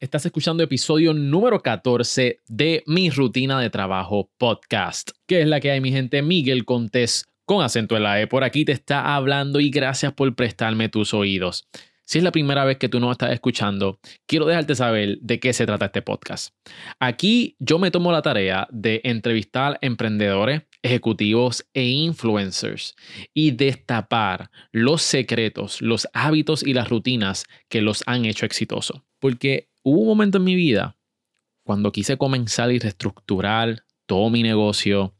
Estás escuchando episodio número 14 de Mi Rutina de Trabajo Podcast. ¿Qué es la que hay, mi gente? Miguel Contés con acento en la E por aquí te está hablando y gracias por prestarme tus oídos. Si es la primera vez que tú no estás escuchando, quiero dejarte saber de qué se trata este podcast. Aquí yo me tomo la tarea de entrevistar emprendedores, ejecutivos e influencers y destapar los secretos, los hábitos y las rutinas que los han hecho exitosos. Porque hubo un momento en mi vida cuando quise comenzar y reestructurar todo mi negocio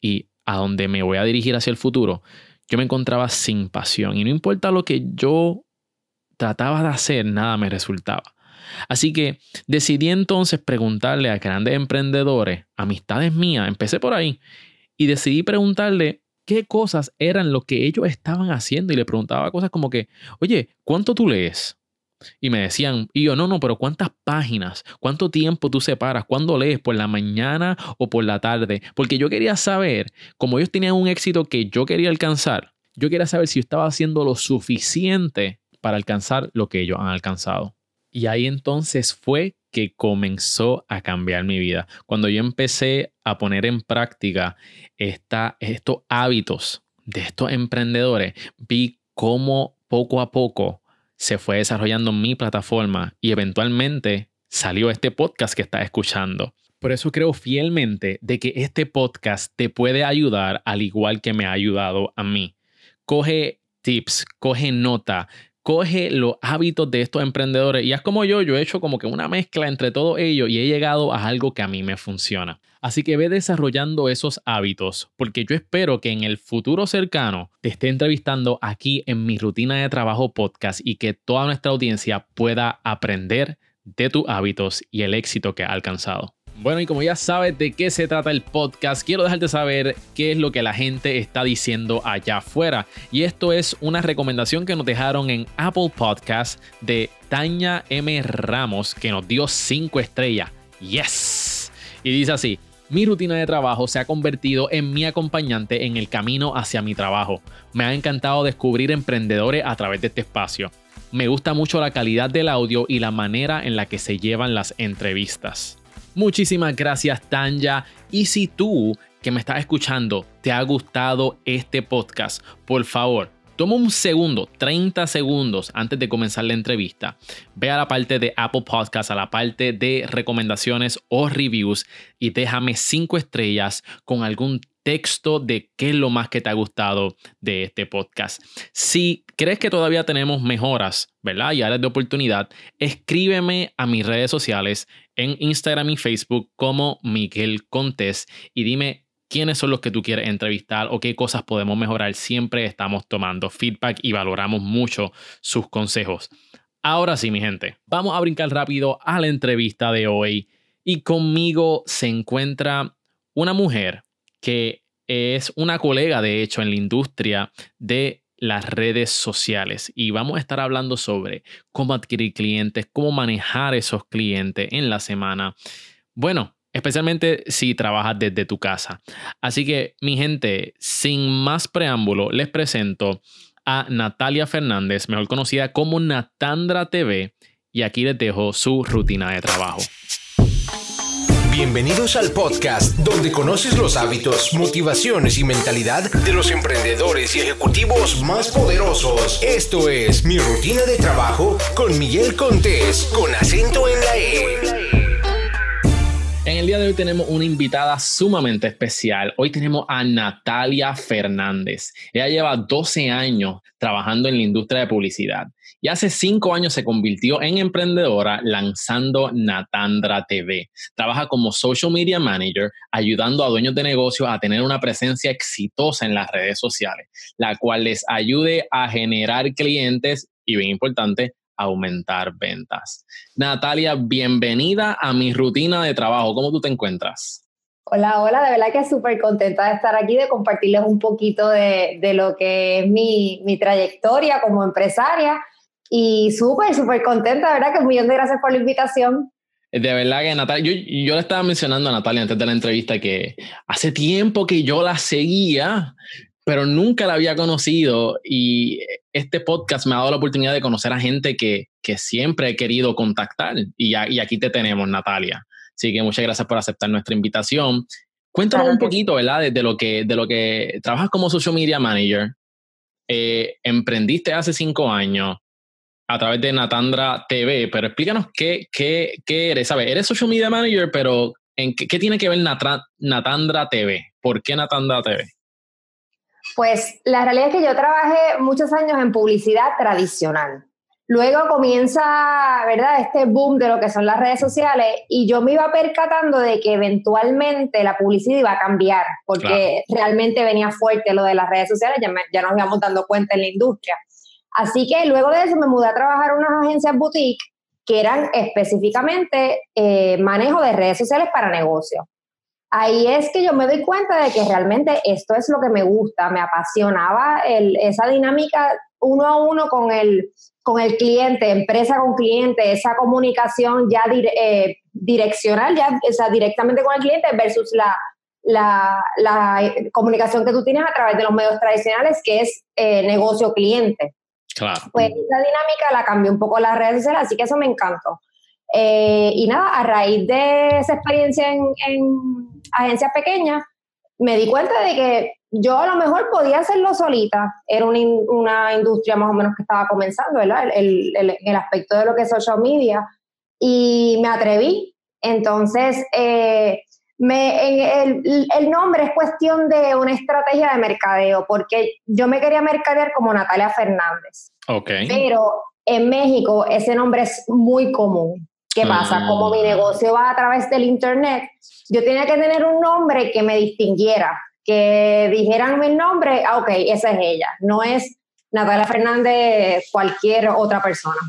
y a donde me voy a dirigir hacia el futuro, yo me encontraba sin pasión y no importa lo que yo trataba de hacer, nada me resultaba. Así que decidí entonces preguntarle a grandes emprendedores, amistades mías, empecé por ahí, y decidí preguntarle qué cosas eran lo que ellos estaban haciendo y le preguntaba cosas como que, oye, ¿cuánto tú lees? Y me decían, y yo, no, no, pero ¿cuántas páginas? ¿Cuánto tiempo tú separas? ¿Cuándo lees? ¿Por la mañana o por la tarde? Porque yo quería saber, como ellos tenían un éxito que yo quería alcanzar, yo quería saber si estaba haciendo lo suficiente para alcanzar lo que ellos han alcanzado. Y ahí entonces fue que comenzó a cambiar mi vida. Cuando yo empecé a poner en práctica esta, estos hábitos de estos emprendedores, vi cómo poco a poco se fue desarrollando mi plataforma y eventualmente salió este podcast que estás escuchando. Por eso creo fielmente de que este podcast te puede ayudar al igual que me ha ayudado a mí. Coge tips, coge nota, coge los hábitos de estos emprendedores y es como yo, yo he hecho como que una mezcla entre todo ello y he llegado a algo que a mí me funciona. Así que ve desarrollando esos hábitos porque yo espero que en el futuro cercano te esté entrevistando aquí en mi rutina de trabajo podcast y que toda nuestra audiencia pueda aprender de tus hábitos y el éxito que ha alcanzado. Bueno, y como ya sabes de qué se trata el podcast, quiero dejarte saber qué es lo que la gente está diciendo allá afuera. Y esto es una recomendación que nos dejaron en Apple Podcast de Tanya M. Ramos, que nos dio 5 estrellas. ¡Yes! Y dice así. Mi rutina de trabajo se ha convertido en mi acompañante en el camino hacia mi trabajo. Me ha encantado descubrir emprendedores a través de este espacio. Me gusta mucho la calidad del audio y la manera en la que se llevan las entrevistas. Muchísimas gracias Tanya. Y si tú que me estás escuchando te ha gustado este podcast, por favor, toma un segundo, 30 segundos antes de comenzar la entrevista. Ve a la parte de Apple Podcast, a la parte de recomendaciones o reviews y déjame 5 estrellas con algún texto de qué es lo más que te ha gustado de este podcast. Si crees que todavía tenemos mejoras, ¿verdad? Y áreas de oportunidad, escríbeme a mis redes sociales en Instagram y Facebook como Miguel Contés y dime quiénes son los que tú quieres entrevistar o qué cosas podemos mejorar. Siempre estamos tomando feedback y valoramos mucho sus consejos. Ahora sí, mi gente, vamos a brincar rápido a la entrevista de hoy. Y conmigo se encuentra una mujer que es una colega, de hecho, en la industria de las redes sociales y vamos a estar hablando sobre cómo adquirir clientes, cómo manejar esos clientes en la semana. Bueno, especialmente si trabajas desde tu casa. Así que, mi gente, sin más preámbulo, les presento a Natalia Fernández, mejor conocida como Natandra TV, y aquí les dejo su rutina de trabajo. Bienvenidos al podcast donde conoces los hábitos, motivaciones y mentalidad de los emprendedores y ejecutivos más poderosos. Esto es Mi Rutina de Trabajo con Miguel Contés, con acento en la E. En el día de hoy tenemos una invitada sumamente especial. Hoy tenemos a Natalia Fernández. Ella lleva 12 años trabajando en la industria de publicidad y hace 5 años se convirtió en emprendedora lanzando Natandra TV. Trabaja como social media manager ayudando a dueños de negocios a tener una presencia exitosa en las redes sociales, la cual les ayude a generar clientes y, bien importante, aumentar ventas. Natalia, bienvenida a mi rutina de trabajo. ¿Cómo tú te encuentras? Hola, hola, de verdad que súper contenta de estar aquí, de compartirles un poquito de, lo que es mi, mi, trayectoria como empresaria y súper, súper contenta, de verdad que un millón de gracias por la invitación. De verdad que Natalia, yo, yo, le estaba mencionando a Natalia antes de la entrevista que hace tiempo que yo la seguía, pero nunca la había conocido y este podcast me ha dado la oportunidad de conocer a gente que, que siempre he querido contactar y, y, aquí te tenemos, Natalia. Así que muchas gracias por aceptar nuestra invitación. Cuéntanos un poquito, ¿verdad? De, lo que, de lo que trabajas como social media manager. Eh, emprendiste hace cinco años a través de Natandra TV, pero explícanos qué, qué, qué eres. ¿Sabes? Eres social media manager, pero ¿en qué, qué tiene que ver Natandra TV? ¿Por qué Natandra TV? Pues la realidad es que yo trabajé muchos años en publicidad tradicional. Luego comienza, ¿verdad?, este boom de lo que son las redes sociales y yo me iba percatando de que eventualmente la publicidad iba a cambiar porque realmente venía fuerte lo de las redes sociales, ya, ya nos íbamos dando cuenta en la industria. Así que luego de eso me mudé a trabajar en unas agencias boutique que eran específicamente eh, manejo de redes sociales para negocios ahí es que yo me doy cuenta de que realmente esto es lo que me gusta, me apasionaba esa dinámica uno a uno con el, con el cliente, empresa con cliente, esa comunicación ya eh, direccional, ya o directamente con el cliente versus la, la, comunicación que tú tienes a través de los medios tradicionales, que es eh, negocio-cliente. Claro. Pues esa dinámica la cambió un poco las redes sociales, así que eso me encantó. Eh, y nada, a raíz de esa experiencia en, agencias pequeñas, me di cuenta de que yo a lo mejor podía hacerlo solita. Era una, industria más o menos que estaba comenzando, ¿verdad? El, el, aspecto de lo que es social media. Y me atreví. Entonces, eh, me, el, el, nombre es cuestión de una estrategia de mercadeo, porque yo me quería mercadear como Natalia Fernández. Ok. Pero en México ese nombre es muy común. ¿Qué pasa? Como mi mm. negocio va a través del Internet, yo tenía que tener un nombre que me distinguiera, que dijeran mi nombre, ah, ok, esa es ella, no es Natalia Fernández, cualquier otra persona.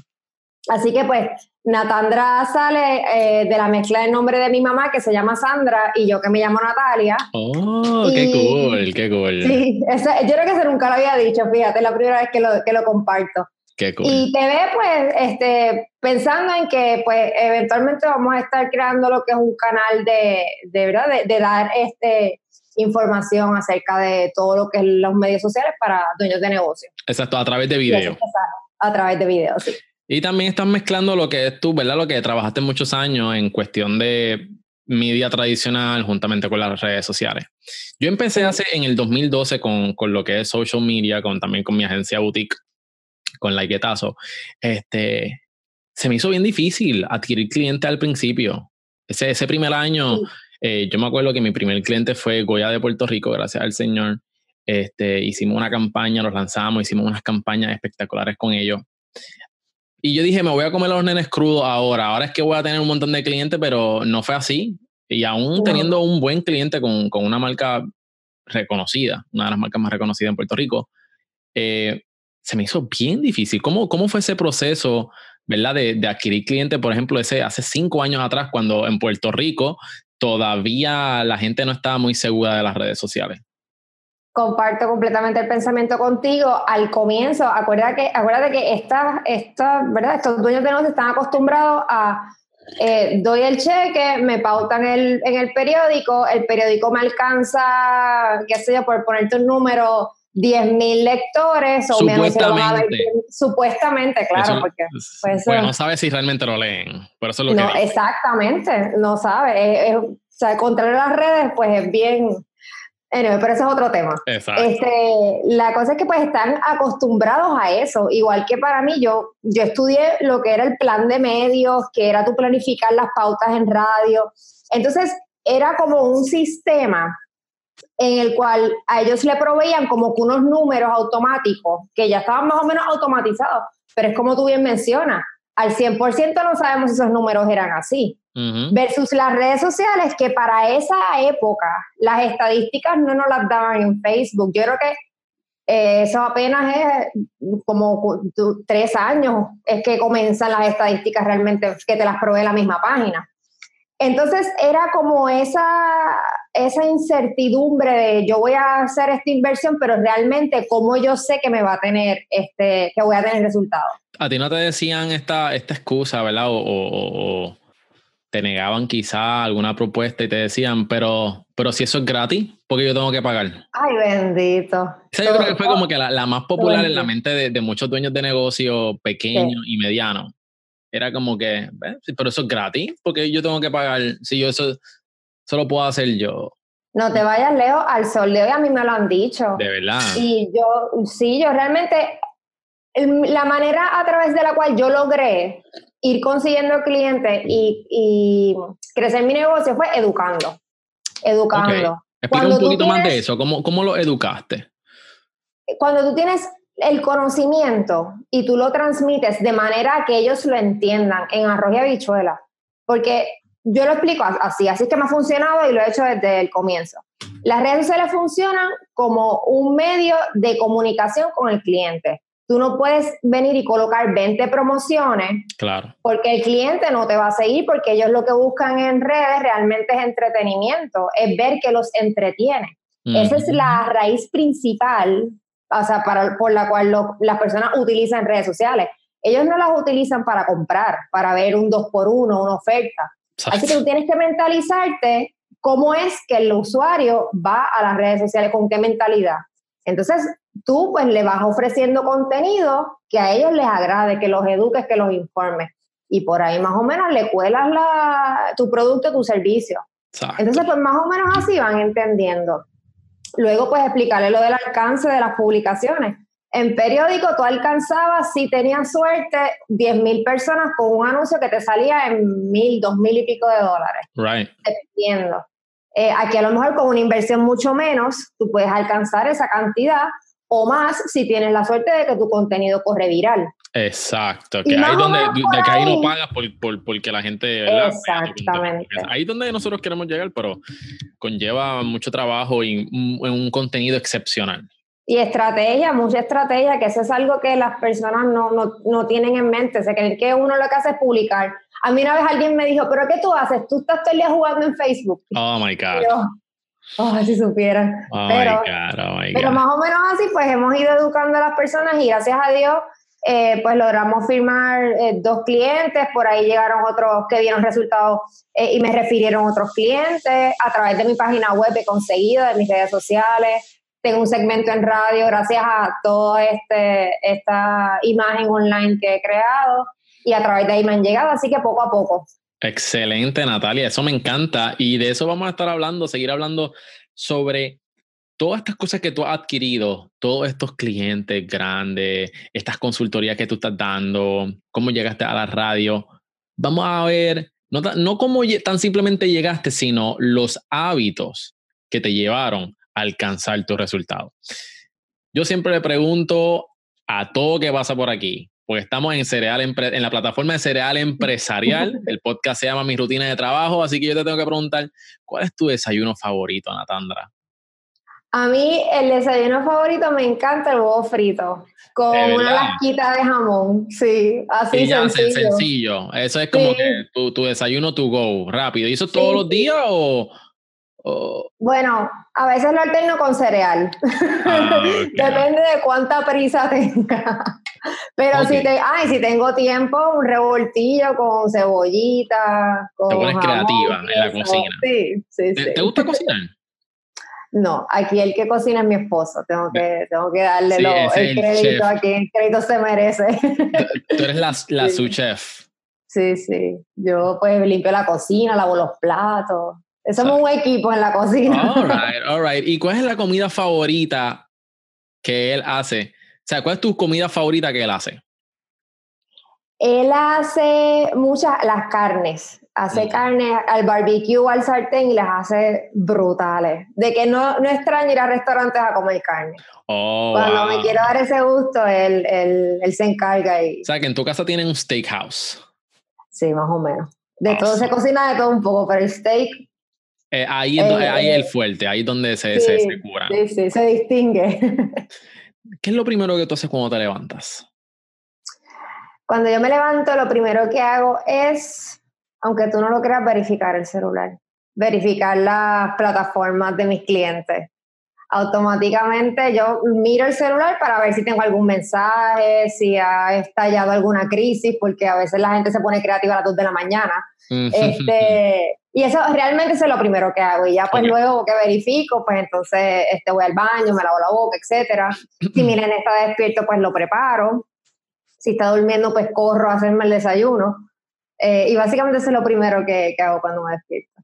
Así que pues Natandra sale eh, de la mezcla del nombre de mi mamá, que se llama Sandra, y yo que me llamo Natalia. ¡Oh, qué cool, qué cool! Sí, yo creo que eso nunca lo había dicho, fíjate, es la primera vez que lo, que lo comparto. Y te ve pues este, pensando en que pues eventualmente vamos a estar creando lo que es un canal de, de verdad de, dar este información acerca de todo lo que es los medios sociales para dueños de negocios. Exacto, a través de video. A través de video, sí. Y también estás mezclando lo que es tú, ¿verdad? Lo que trabajaste muchos años en cuestión de media tradicional juntamente con las redes sociales. Yo empecé hace en el 2012 con, con, lo que es social media, con, también con mi agencia boutique con Laiguetazo, este, se me hizo bien difícil adquirir clientes al principio. Ese, ese primer año, eh, yo me acuerdo que mi primer cliente fue Goya de Puerto Rico, gracias al Señor. Este, hicimos una campaña, los lanzamos, hicimos unas campañas espectaculares con ellos. Y yo dije, me voy a comer los nenes crudos ahora. Ahora es que voy a tener un montón de clientes, pero no fue así. Y aún teniendo un buen cliente con, con, una marca reconocida, una de las marcas más reconocidas en Puerto Rico, eh, se me hizo bien difícil. ¿Cómo, cómo fue ese proceso, verdad, de, de adquirir clientes, por ejemplo, ese hace cinco años atrás, cuando en Puerto Rico todavía la gente no estaba muy segura de las redes sociales? Comparto completamente el pensamiento contigo. Al comienzo, acuérdate que, acuérdate que esta, esta, ¿verdad? estos dueños de negocios están acostumbrados a eh, doy el cheque, me pautan el, en el periódico, el periódico me alcanza, qué sé yo, por ponerte un número, 10.000 lectores o supuestamente, supuestamente claro, porque pues, no sabe si realmente lo leen, por eso lo no, Exactamente, no sabe. o sea, contrario las redes, pues es bien... pero ese es otro tema. Este, la cosa es que pues están acostumbrados a eso, igual que para mí, yo, yo estudié lo que era el plan de medios, que era tu planificar las pautas en radio. Entonces, era como un sistema en el cual a ellos le proveían como que unos números automáticos que ya estaban más o menos automatizados, pero es como tú bien mencionas, al 100% no sabemos si esos números eran así. Versus las redes sociales, que para esa época las estadísticas no nos las daban en Facebook. Yo creo que eh, eso apenas es como tres años, es que comienzan las estadísticas realmente que te las provee la misma página. Entonces era como esa, esa incertidumbre de yo voy a hacer esta inversión, pero realmente cómo yo sé que me va a tener, este, que voy a tener resultados. A ti no te decían esta, esta excusa, ¿verdad? O, te negaban quizá alguna propuesta y te decían, pero, pero si eso es gratis, porque yo tengo que pagar. Ay, bendito. Esa yo creo que fue como que la, más popular en la mente de, muchos dueños de negocio pequeños y medianos. Era como que, pero eso es gratis, porque yo tengo que pagar, si yo eso, eso lo puedo hacer yo. No te vayas lejos, al sol de hoy a mí me lo han dicho. De verdad. Y yo, sí, yo realmente, la manera a través de la cual yo logré ir consiguiendo clientes y, crecer mi negocio fue educando. Educando. Explica un poquito más de eso. ¿Cómo, ¿Cómo lo educaste? Cuando tú tienes el conocimiento y tú lo transmites de manera que ellos lo entiendan en arroz y habichuela. Porque yo lo explico así, así es que me ha funcionado y lo he hecho desde el comienzo. Las redes sociales funcionan como un medio de comunicación con el cliente. Tú no puedes venir y colocar 20 promociones claro. porque el cliente no te va a seguir porque ellos lo que buscan en redes realmente es entretenimiento, es ver que los entretiene. Esa es la raíz principal, o sea, para, por la cual las personas utilizan redes sociales. Ellos no las utilizan para comprar, para ver un 2 por 1 una oferta. Así que tú tienes que mentalizarte cómo es que el usuario va a las redes sociales, con qué mentalidad. Entonces, tú pues le vas ofreciendo contenido que a ellos les agrade, que los eduques, que los informes. Y por ahí más o menos le cuelas la, tu producto, tu servicio. Entonces, pues más o menos así van entendiendo. Luego, pues explicarle lo del alcance de las publicaciones. En periódico tú alcanzabas, si tenías suerte, 10 mil personas con un anuncio que te salía en mil, dos mil y pico de dólares. Right. Dependiendo. Eh, aquí a lo mejor con una inversión mucho menos, tú puedes alcanzar esa cantidad o más si tienes la suerte de que tu contenido corre viral. Exacto, que ahí donde de que ahí no pagas por, por, porque la gente... Exactamente. Ahí es donde nosotros queremos llegar, pero conlleva mucho trabajo y un contenido excepcional. Y estrategia, mucha estrategia, que eso es algo que las personas no, no, no tienen en mente. Se creen que uno lo que hace es publicar. A mí una vez alguien me dijo, ¿pero qué tú haces? Tú estás todo el día jugando en Facebook. Oh my God. oh, si supieran. Oh pero, my God, oh my God. pero más o menos así, pues hemos ido educando a las personas y gracias a Dios, eh, pues logramos firmar eh, dos clientes. Por ahí llegaron otros que dieron resultados eh, y me refirieron otros clientes. A través de mi página web he conseguido, de mis redes sociales tengo un segmento en radio gracias a toda este, esta imagen online que he creado y a través de ahí me han llegado, así que poco a poco. Excelente, Natalia, eso me encanta y de eso vamos a estar hablando, seguir hablando sobre todas estas cosas que tú has adquirido, todos estos clientes grandes, estas consultorías que tú estás dando, cómo llegaste a la radio. Vamos a ver, no, no cómo tan simplemente llegaste, sino los hábitos que te llevaron alcanzar tu resultado. Yo siempre le pregunto a todo que pasa por aquí, porque estamos en cereal en la plataforma de cereal empresarial. El podcast se llama Mi rutina de trabajo, así que yo te tengo que preguntar, ¿cuál es tu desayuno favorito, Natandra? A mí el desayuno favorito me encanta el huevo frito con una lasquita de jamón, sí, así sencillo. sencillo. Eso es como que tu, desayuno to go, rápido. ¿Y eso todos los días o, bueno, a veces lo alterno con cereal. Ah, Depende de cuánta prisa tenga. Pero si, te, ay, si tengo tiempo, un revoltillo con cebollita. Con te pones creativa en la cocina. Sí, sí, ¿Te, sí. ¿Te gusta cocinar? No, aquí el que cocina es mi esposo. Tengo que, tengo que darle el, crédito aquí. El crédito se merece. Tú eres la, la su chef. Sí, sí. Yo pues limpio la cocina, lavo los platos. Somos un equipo en la cocina. All right, all right. ¿Y cuál es la comida favorita que él hace? O sea, ¿cuál es tu comida favorita que él hace? Él hace muchas, las carnes. Hace carne al barbecue, al sartén y las hace brutales. De que no, no extraño ir a restaurantes a comer carne. Oh, Cuando me quiero dar ese gusto, él, él, él, se encarga. Y... O sea, que en tu casa tienen un steakhouse. Sí, más o menos. De todo se cocina de todo un poco, pero el steak eh, ahí, es el eh, fuerte, ahí es donde se, se, cura. Sí, sí, se distingue. ¿Qué es lo primero que tú haces cuando te levantas? Cuando yo me levanto, lo primero que hago es, aunque tú no lo creas, verificar el celular, verificar las plataformas de mis clientes. Automáticamente yo miro el celular para ver si tengo algún mensaje, si ha estallado alguna crisis, porque a veces la gente se pone creativa a las 2 de la mañana. este, y eso realmente es lo primero que hago. Y ya pues luego que verifico, pues entonces este, voy al baño, me lavo la boca, etcétera. Si Miren está despierto, pues lo preparo. Si está durmiendo, pues corro a hacerme el desayuno. Eh, y básicamente eso es lo primero que, que hago cuando me despierto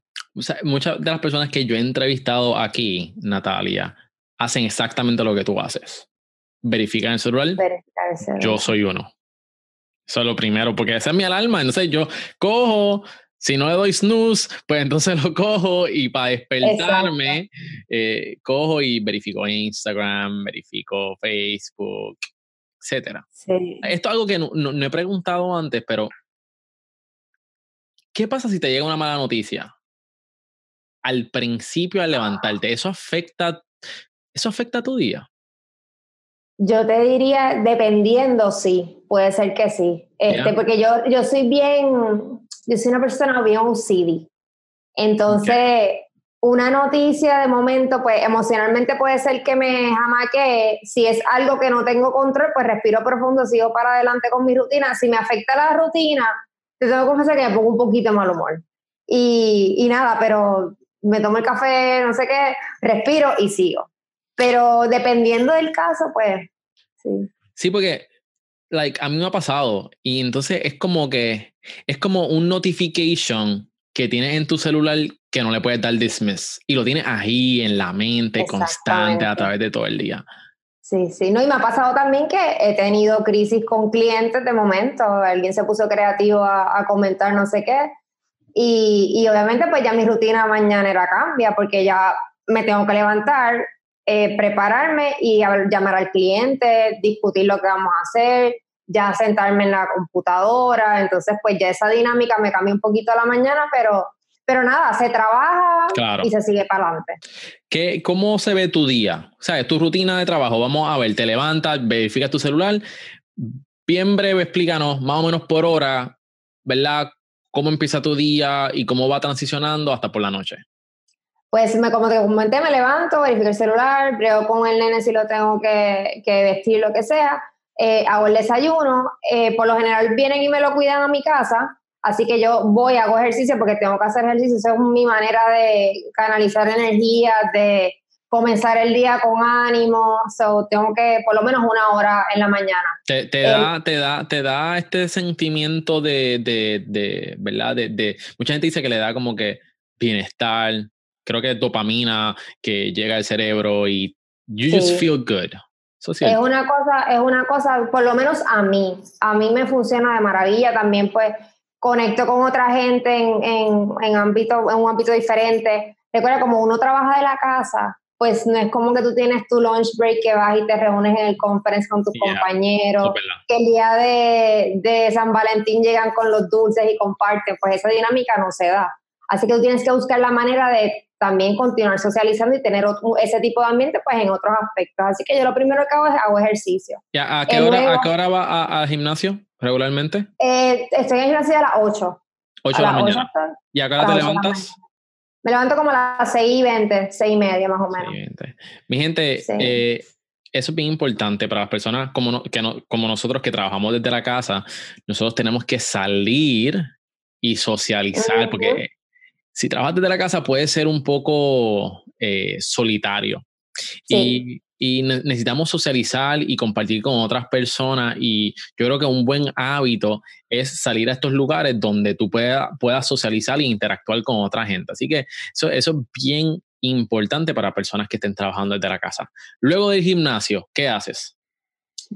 muchas de las personas que yo he entrevistado aquí, Natalia, hacen exactamente lo que tú haces. Verifican el celular. Yo soy uno. Eso es lo primero, porque esa es mi alarma. Entonces yo cojo, si no le doy snooze, pues entonces lo cojo y para despertarme, eh, cojo y verifico Instagram, verifico Facebook, etc. Esto es algo que no he preguntado antes, pero ¿qué pasa si te llega una mala noticia? Al principio al levantarte, ¿eso afecta, eso afecta a tu día? Yo te diría, dependiendo, sí, puede ser que sí. Este, Porque yo, yo soy bien, yo soy una persona bien OCD. Entonces, una noticia de momento, pues emocionalmente puede ser que me jamaque. Si es algo que no tengo control, pues respiro profundo, sigo para adelante con mi rutina. Si me afecta la rutina, te tengo que confesar que me pongo un poquito de mal humor. Y, y nada, pero me tomo el café, no sé qué, respiro y sigo. Pero dependiendo del caso, pues sí. Sí, porque like, a mí me ha pasado y entonces es como que es como un notification que tienes en tu celular que no le puedes dar dismiss y lo tienes ahí en la mente constante a través de todo el día. Sí, sí, no, y me ha pasado también que he tenido crisis con clientes de momento, alguien se puso creativo a, a comentar no sé qué, y, y, obviamente pues ya mi rutina mañanera cambia porque ya me tengo que levantar, eh, prepararme y llamar al cliente, discutir lo que vamos a hacer, ya sentarme en la computadora, entonces pues ya esa dinámica me cambia un poquito a la mañana, pero, pero nada, se trabaja y se sigue para adelante. ¿Qué, ¿Cómo se ve tu día? O sea, tu rutina de trabajo, vamos a ver, te levantas, verificas tu celular, bien breve, explícanos más o menos por hora, ¿verdad? Cómo empieza tu día y cómo va transicionando hasta por la noche. Pues me, como te comenté, me levanto, verifico el celular, brego con el nene si lo tengo que, que vestir, lo que sea, eh, hago el desayuno, eh, por lo general vienen y me lo cuidan a mi casa, así que yo voy, hago ejercicio porque tengo que hacer ejercicio, esa es mi manera de canalizar energía, de comenzar el día con ánimo, so, tengo que por lo menos una hora en la mañana. Te, te da, te, da, te da este sentimiento de, de, de ¿verdad? De, de, mucha gente dice que le da como que bienestar, creo que dopamina que llega al cerebro y you just feel good. es una cosa, es una cosa, por lo menos a mí, a mí me funciona de maravilla, también pues conecto con otra gente en, en, en, ámbito, en un ámbito diferente. Recuerda, como uno trabaja de la casa, pues no es como que tú tienes tu lunch break que vas y te reúnes en el conference con tus compañeros, que el día de, de, San Valentín llegan con los dulces y comparten, pues esa dinámica no se da. Así que tú tienes que buscar la manera de también continuar socializando y tener ese tipo de ambiente pues en otros aspectos. Así que yo lo primero que hago es hago ejercicio. ¿a, qué hora, ¿A qué hora va al gimnasio regularmente? Eh, estoy en el gimnasio a las 8. 8 de la mañana. ¿Y a qué hora te levantas? Me levanto como a las 6 y 20, 6 y media más o menos. Mi gente, eh, eso es bien importante para las personas como, que como nosotros que trabajamos desde la casa. Nosotros tenemos que salir y socializar, porque si trabajas desde la casa puede ser un poco eh, solitario. Y y necesitamos socializar y compartir con otras personas y yo creo que un buen hábito es salir a estos lugares donde tú puedas, socializar e interactuar con otra gente. Así que eso, eso es bien importante para personas que estén trabajando desde la casa. Luego del gimnasio, ¿qué haces?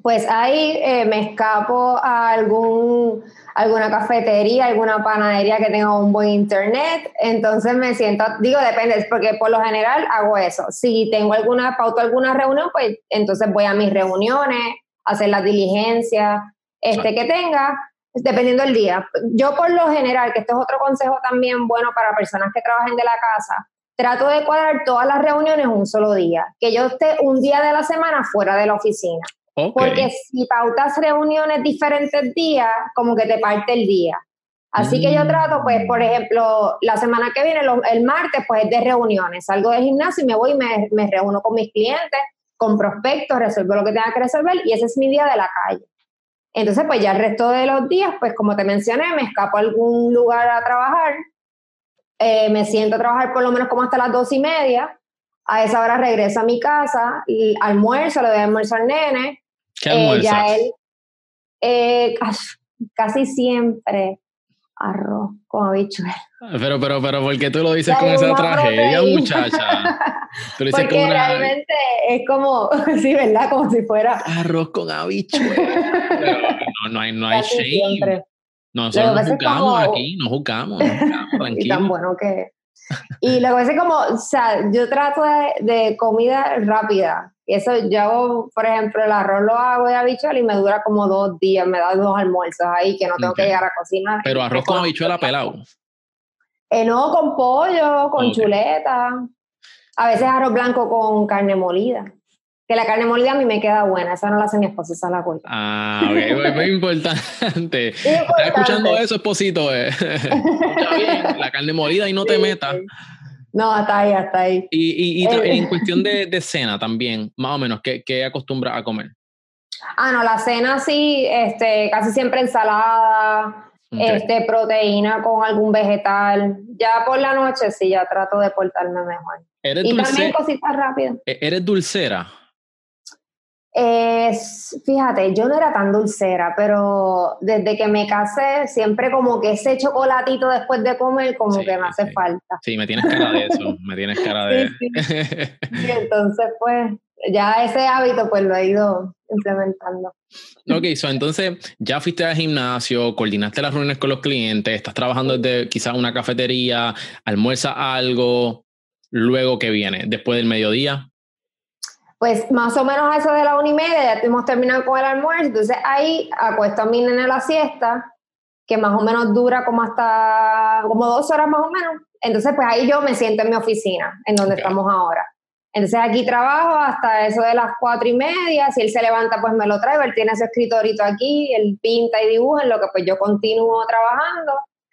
Pues ahí eh, me escapo a algún, alguna cafetería, alguna panadería que tenga un buen internet, entonces me siento, digo, depende, porque por lo general hago eso. Si tengo alguna pauta, alguna reunión, pues entonces voy a mis reuniones, hacer las diligencias este, que tenga, dependiendo del día. Yo por lo general, que esto es otro consejo también bueno para personas que trabajen de la casa, trato de cuadrar todas las reuniones un solo día, que yo esté un día de la semana fuera de la oficina. Porque si pautas reuniones diferentes días, como que te parte el día. Así que yo trato, pues, por ejemplo, la semana que viene, el martes, pues es de reuniones. Salgo del gimnasio y me voy y me, me reúno con mis clientes, con prospectos, resuelvo lo que tenga que resolver y ese es mi día de la calle. Entonces, pues ya el resto de los días, pues como te mencioné, me escapo a algún lugar a trabajar, eh, me siento a trabajar por lo menos como hasta las dos y media, a esa hora regreso a mi casa, y almuerzo, le doy almuerzo al nene. ¿Qué almuerzas? él, eh, casi siempre arroz con habichuelas. Pero, pero, pero, ¿por qué tú lo dices con esa tragedia, muchacha? Porque realmente es como, sí, ¿verdad? Como si fuera... Arroz con habichuelas. no, no hay, no hay shame. Nosotros no jugamos aquí, no jugamos, no jugamos, tranquilo. y tan bueno que... Y lo que pasa es como, o sea, yo trato de, de comida rápida. Y eso yo hago, por ejemplo, el arroz lo hago de habichuela y me dura como dos días, me da dos almuerzos ahí que no tengo que llegar a cocinar. Pero arroz con habichuela pelado. Eh, no, con pollo, con chuleta. A veces arroz blanco con carne molida. Que la carne molida a mí me queda buena, esa no la hace mi esposa, esa la cuenta. Ah, ok, muy importante. ¿Estás escuchando eso, esposito? Eh. Escucha bien, la carne molida y no te metas. No, hasta ahí, hasta ahí. Y, y, y eh. en cuestión de, de, cena también, más o menos, ¿qué, qué acostumbras a comer? Ah, no, la cena sí, este, casi siempre ensalada, este, proteína con algún vegetal. Ya por la noche sí, ya trato de portarme mejor. y también cositas rápidas. E-, ¿Eres dulcera? Es, fíjate, yo no era tan dulcera, pero desde que me casé, siempre como que ese chocolatito después de comer, como que me hace falta. Sí, me tienes cara de eso, me tienes cara de... y entonces, pues, ya ese hábito, pues lo he ido implementando. Ok, so, entonces ya fuiste al gimnasio, coordinaste las reuniones con los clientes, estás trabajando desde quizás una cafetería, almuerza algo, luego ¿qué viene? Después del mediodía. Pues más o menos a eso de la una y media ya hemos terminado con el almuerzo, entonces ahí acuesto a mi nene la siesta, que más o menos dura como hasta como dos horas más o menos. Entonces pues ahí yo me siento en mi oficina, en donde estamos ahora. Entonces aquí trabajo hasta eso de las cuatro y media, si él se levanta pues me lo traigo, él tiene ese escritorito aquí, él pinta y dibuja, en lo que pues yo continúo trabajando.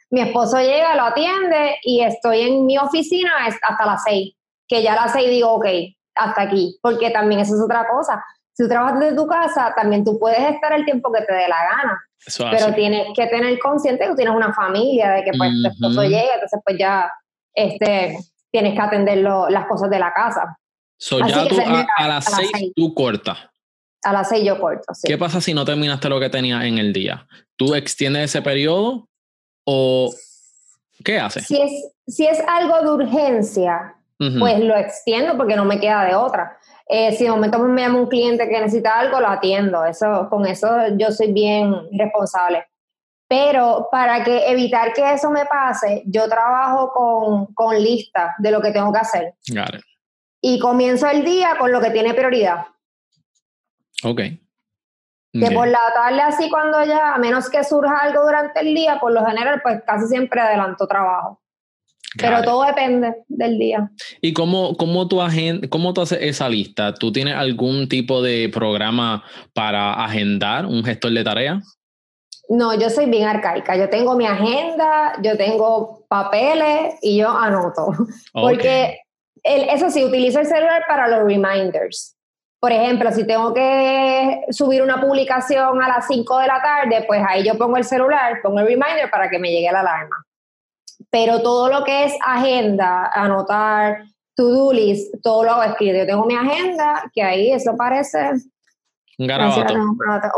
Mi esposo llega, lo atiende y estoy en mi oficina hasta las seis, que ya a las seis digo, ok, hasta aquí, porque también eso es otra cosa. Si tú trabajas desde tu casa, también tú puedes estar el tiempo que te dé la gana. pero tienes que tener consciente que tú tienes una familia, de que pues tu esposo llega, entonces pues ya este, tienes que atender las cosas de la casa. So ya tú a, las seis, tú cortas. A las seis yo corto, sí. ¿Qué pasa si no terminaste lo que tenías en el día? ¿Tú extiendes ese periodo o qué haces? Si es, si es algo de urgencia, pues lo extiendo porque no me queda de otra. Eh, si de momento me llama un cliente que necesita algo, lo atiendo. Eso, con eso yo soy bien responsable. Pero para que evitar que eso me pase, yo trabajo con, con listas de lo que tengo que hacer. Y comienzo el día con lo que tiene prioridad. Ok. Que por la tarde, así cuando ya, a menos que surja algo durante el día, por lo general, pues casi siempre adelanto trabajo. Pero todo depende del día. ¿Y cómo, cómo, tú cómo tú haces esa lista? ¿Tú tienes algún tipo de programa para agendar un gestor de tareas? No, yo soy bien arcaica. Yo tengo mi agenda, yo tengo papeles y yo anoto. Porque eso sí, utilizo el celular para los reminders. Por ejemplo, si tengo que subir una publicación a las 5 de la tarde, pues ahí yo pongo el celular, pongo el reminder para que me llegue la alarma pero todo lo que es agenda, anotar, to-do list, todo lo hago escrito. Yo tengo mi agenda, que ahí eso parece... Un garabato.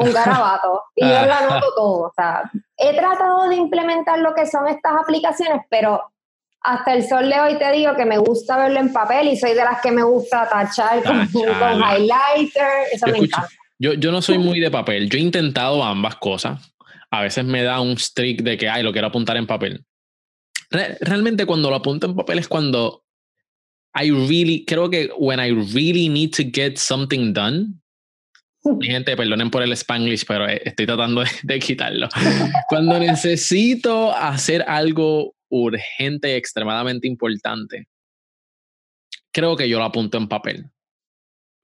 Un garabato. y yo lo anoto todo. O sea, he tratado de implementar lo que son estas aplicaciones, pero hasta el sol de hoy te digo que me gusta verlo en papel y soy de las que me gusta tachar con, highlighter. Eso me encanta. Yo, yo no soy muy de papel. Yo he intentado ambas cosas. A veces me da un streak de que, ay, lo quiero apuntar en papel realmente cuando lo apunto en papel es cuando I really, creo que when I really need to get something done, mi gente, perdonen por el spanglish, pero eh, estoy tratando de, quitarlo. Cuando necesito hacer algo urgente y extremadamente importante, creo que yo lo apunto en papel.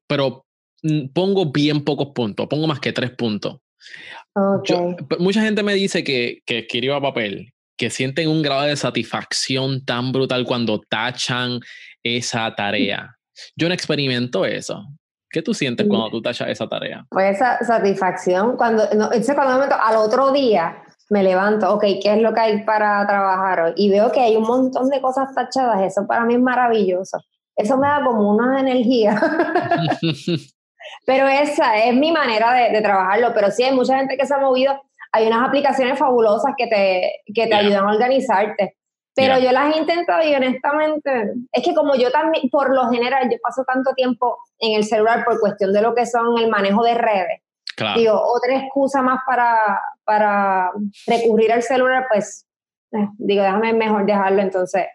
Pero mm, pongo bien pocos puntos, pongo más que tres puntos. mucha gente me dice que, que escriba papel que sienten un grado de satisfacción tan brutal cuando tachan esa tarea. Yo no experimento eso. ¿Qué tú sientes cuando tú tachas esa tarea? Pues esa satisfacción, cuando, no, cuando momento, al otro día me levanto, ok, ¿qué es lo que hay para trabajar hoy? Y veo que hay un montón de cosas tachadas, eso para mí es maravilloso. Eso me da como una energía. pero esa es mi manera de, trabajarlo, pero sí hay mucha gente que se ha movido, hay unas aplicaciones fabulosas que te, que te ayudan a organizarte. Pero yo las he intentado y honestamente, es que como yo también, por lo general, yo paso tanto tiempo en el celular por cuestión de lo que son el manejo de redes. Digo, otra excusa más para, para recurrir al celular, pues eh, digo, déjame mejor dejarlo entonces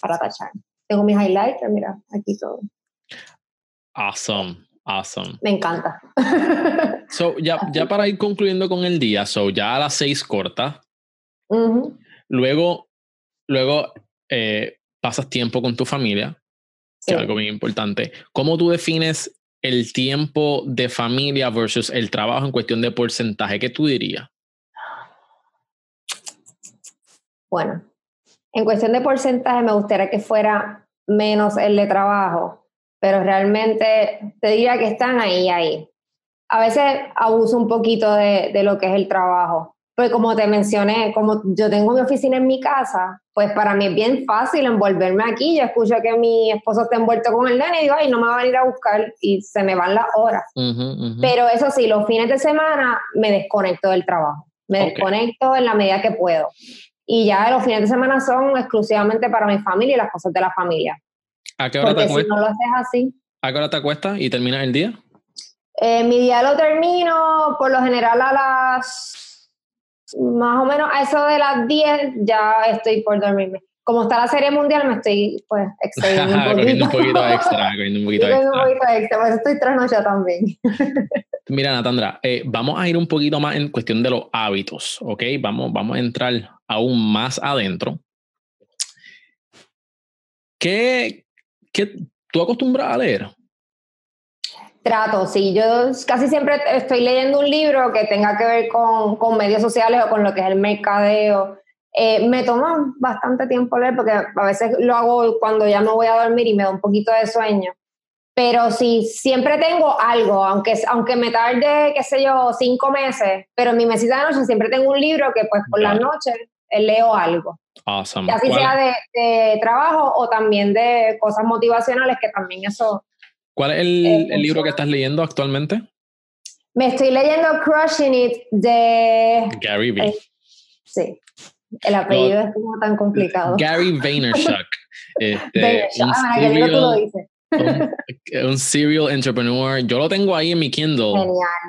para tachar. Tengo mis highlighter, mira, aquí todo. Awesome, awesome. Me encanta. so, ya, ya para ir concluyendo con el día, so ya a las seis corta. Luego Luego eh, pasas tiempo con tu familia, que es algo bien importante. ¿Cómo tú defines el tiempo de familia versus el trabajo en cuestión de porcentaje? ¿Qué tú dirías? Bueno, en cuestión de porcentaje me gustaría que fuera menos el de trabajo, pero realmente te diría que están ahí, ahí. A veces abuso un poquito de, de lo que es el trabajo, pues como te mencioné, como yo tengo mi oficina en mi casa, pues para mí es bien fácil envolverme aquí. Yo escucho que mi esposo está envuelto con el nene y digo, ay, no me va a venir a buscar y se me van las horas. Pero eso sí, los fines de semana me desconecto del trabajo. Me desconecto en la medida que puedo. Y ya los fines de semana son exclusivamente para mi familia y las cosas de la familia. ¿A qué hora te acuestas? Si no lo haces así. ¿A qué hora te acuestas y terminas el día? Eh, mi día lo termino por lo general a las más o menos a eso de las 10 ya estoy por dormirme. Como está la serie mundial, me estoy pues excediendo un poquito. un poquito extra, un poquito extra. un poquito extra, por eso estoy trasnochada también. Mira, Natandra, eh, vamos a ir un poquito más en cuestión de los hábitos, ¿ok? Vamos, vamos a entrar aún más adentro. ¿Qué, qué tú acostumbras a leer? Trato, sí. Yo casi siempre estoy leyendo un libro que tenga que ver con, con medios sociales o con lo que es el mercadeo. Eh, me toma bastante tiempo leer porque a veces lo hago cuando ya me voy a dormir y me da un poquito de sueño. Pero sí, siempre tengo algo, aunque, aunque me tarde, qué sé yo, cinco meses, pero en mi mesita de noche siempre tengo un libro que pues por la noche eh, leo algo. Awesome. Así sea de, de, trabajo o también de cosas motivacionales, que también eso ¿Cuál es el, eh, libro que estás leyendo actualmente? Me estoy leyendo Crushing It de... Gary Vee. sí, el apellido es como tan complicado. Gary Vaynerchuk. este, un, ah, serial, tú lo dices. un, serial entrepreneur. Yo lo tengo ahí en mi Kindle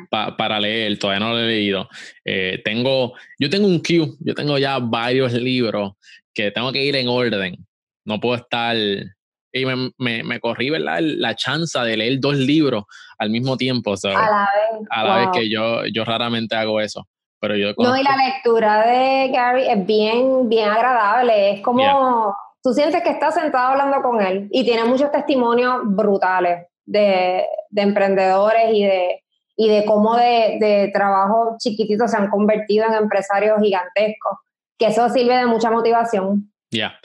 para leer, todavía no lo he leído. Eh, tengo, yo tengo un queue, yo tengo ya varios libros que tengo que ir en orden. No puedo estar y me, me, me corrí ¿verdad? la chance de leer dos libros al mismo tiempo. A la vez. A la vez que yo, yo raramente hago eso. Pero yo no, y la lectura de Gary es bien, bien agradable. Es como, tú sientes que estás sentado hablando con él y tiene muchos testimonios brutales de, de emprendedores y de, y de cómo de, de trabajo chiquititos se han convertido en empresarios gigantescos. Que eso sirve de mucha motivación. Ya.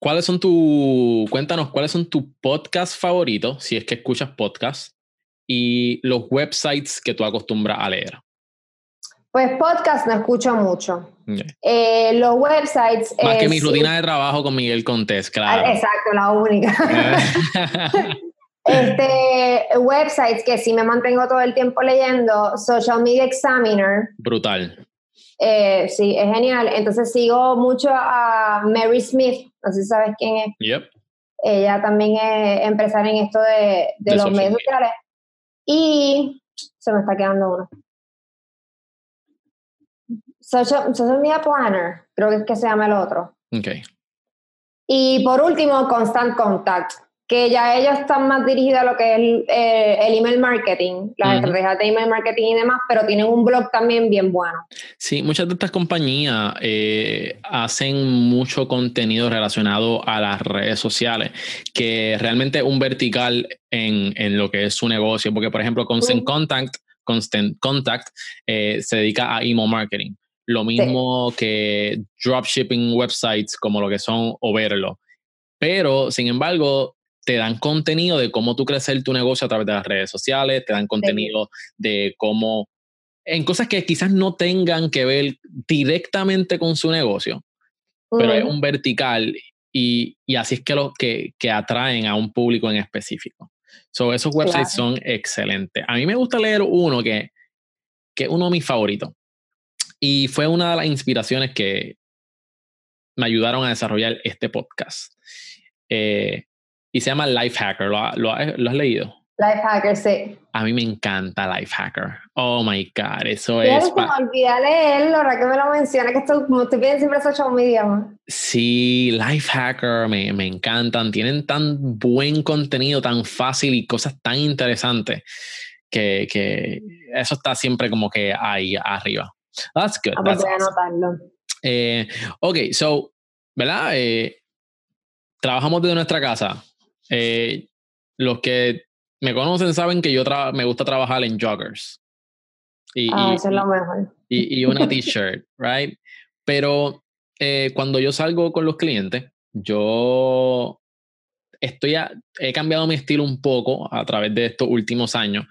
¿Cuáles son tu, cuéntanos, cuáles son tus podcasts favoritos, si es que escuchas podcasts, y los websites que tú acostumbras a leer? Pues podcast no escucho mucho. Eh, los websites... Más que mi rutina de trabajo con Miguel Contés, ah, claro. Exacto, la única. este, websites que sí me mantengo todo el tiempo leyendo, Social Media Examiner. Brutal. Eh, sí, es genial. Entonces sigo mucho a Mary Smith, no sé si sabes quién es. Ella también es empresaria en esto de, los medios sociales. Y se me está quedando uno. Social, Media Planner, creo que es que se llama el otro. Okay. Y por último, Constant Contact que ya ellos están más dirigidos a lo que es el, eh, email marketing, las estrategias de email marketing y demás, pero tienen un blog también bien bueno. Sí, muchas de estas compañías eh, hacen mucho contenido relacionado a las redes sociales, que realmente un vertical en, en lo que es su negocio, porque por ejemplo Constant Contact, Constant Contact eh, se dedica a email marketing. Lo mismo que dropshipping websites como lo que son Overlo. Pero, sin embargo, te dan contenido de cómo tú crecer tu negocio a través de las redes sociales, te dan contenido de cómo, en cosas que quizás no tengan que ver directamente con su negocio, pero es un vertical y, y, así es que, lo, que, que, atraen a un público en específico. So, esos websites son excelentes. A mí me gusta leer uno que, que es uno de mis favoritos. Y fue una de las inspiraciones que me ayudaron a desarrollar este podcast. Eh, y se llama Lifehacker. ¿Lo, lo, ¿Lo has leído? Lifehacker, sí. A mí me encanta Lifehacker. Oh my God, eso es. Se me olvida leerlo, ahora que me lo menciona, que esto, como estoy bien siempre esos ocho idioma. Sí, Lifehacker me, me encantan. Tienen tan buen contenido, tan fácil y cosas tan interesantes que, que eso está siempre como que ahí arriba. That's good. A anotarlo. Eh, ok, so, ¿verdad? Eh, trabajamos desde nuestra casa. Eh, los que me conocen saben que yo me gusta trabajar en joggers. Y, ah, eso es lo mejor. Y, y una t-shirt, right? Pero eh, cuando yo salgo con los clientes, yo estoy he cambiado mi estilo un poco a través de estos últimos años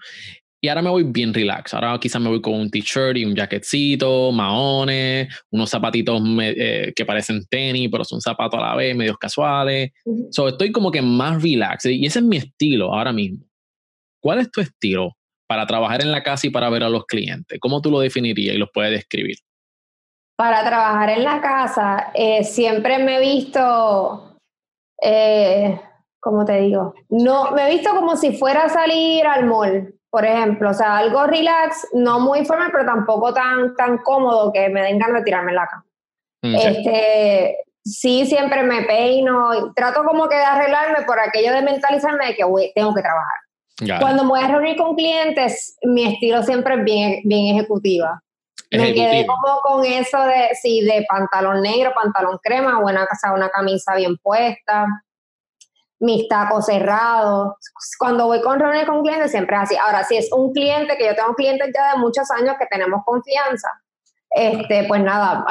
y ahora me voy bien relax. Ahora quizás me voy con un t-shirt y un jaquetcito, maones, unos zapatitos eh, que parecen tenis, pero son zapatos a la vez, medios casuales. so, estoy como que más relax. Y ese es mi estilo ahora mismo. ¿Cuál es tu estilo para trabajar en la casa y para ver a los clientes? ¿Cómo tú lo definirías y los puedes describir? Para trabajar en la casa, eh, siempre me he visto, eh, ¿cómo te digo? No, me he visto como si fuera a salir al mall por ejemplo, o sea, algo relax, no muy formal, pero tampoco tan, tan cómodo que me den ganas de tirarme la cama. Mm, este, sí, siempre me peino, trato como que de arreglarme por aquello de mentalizarme de que tengo que trabajar. Cuando me voy a reunir con clientes, mi estilo siempre es bien, bien ejecutiva. Me quedé como con eso de, sí, de pantalón negro, pantalón crema, buena casa, una camisa bien puesta mis tacos cerrados. Cuando voy con reuniones con clientes siempre es así. Ahora, si es un cliente, que yo tengo clientes ya de muchos años que tenemos confianza, este, pues nada,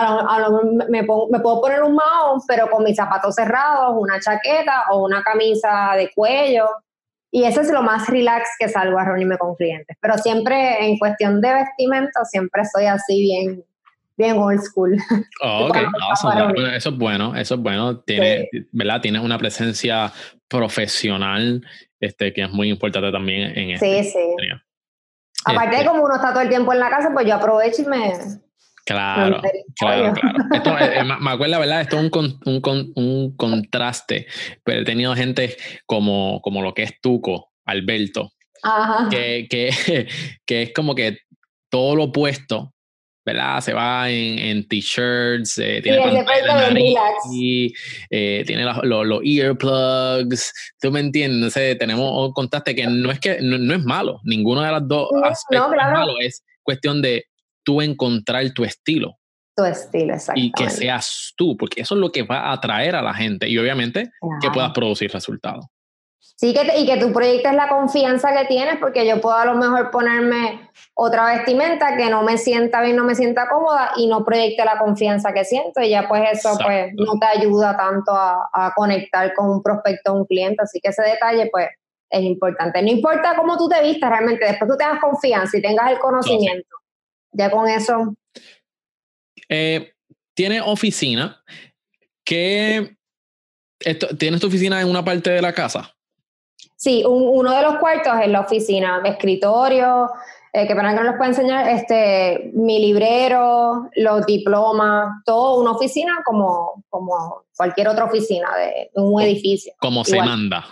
me, puedo poner un mahón, pero con mis zapatos cerrados, una chaqueta o una camisa de cuello. Y eso es lo más relax que salgo a reunirme con clientes. Pero siempre en cuestión de vestimenta, siempre estoy así bien, bien old school. Oh, ok, eso es bueno, eso es bueno. Tiene, ¿verdad? Tienes una presencia profesional este, que es muy importante también en este. Sí, sí. Aparte de este como uno está todo el tiempo en la casa, pues yo aprovecho y me... Claro, claro, claro. Esto, eh, me acuerdo, ¿verdad? Esto es un, un, un, contraste, pero he tenido gente como, como lo que es Tuco, Alberto, Que, que, que es como que todo lo opuesto ¿verdad? Se va en, en t-shirts, eh, tiene eh, tiene los earplugs, ¿tú me entiendes? tenemos contaste que no es que no, es malo, ninguno de las dos aspectos es malo, es cuestión de tú encontrar tu estilo. Tu estilo, exacto. Y que seas tú, porque eso es lo que va a atraer a la gente y obviamente que puedas producir resultados. Sí, que y que tú proyectes la confianza que tienes, porque yo puedo a lo mejor ponerme otra vestimenta que no me sienta bien, no me sienta cómoda y no proyecte la confianza que siento y ya pues eso pues no te ayuda tanto a, conectar con un prospecto o un cliente, así que ese detalle pues es importante. No importa cómo tú te vistas realmente, después tú tengas confianza y tengas el conocimiento, ya con eso. Eh, tiene oficina, ¿qué, ¿tienes tu oficina en una parte de la casa? Sí, uno de los cuartos es la oficina, escritorio, eh, que para que no les pueda enseñar, este, mi librero, los diplomas, todo una oficina como, como cualquier otra oficina de un edificio. Como se manda.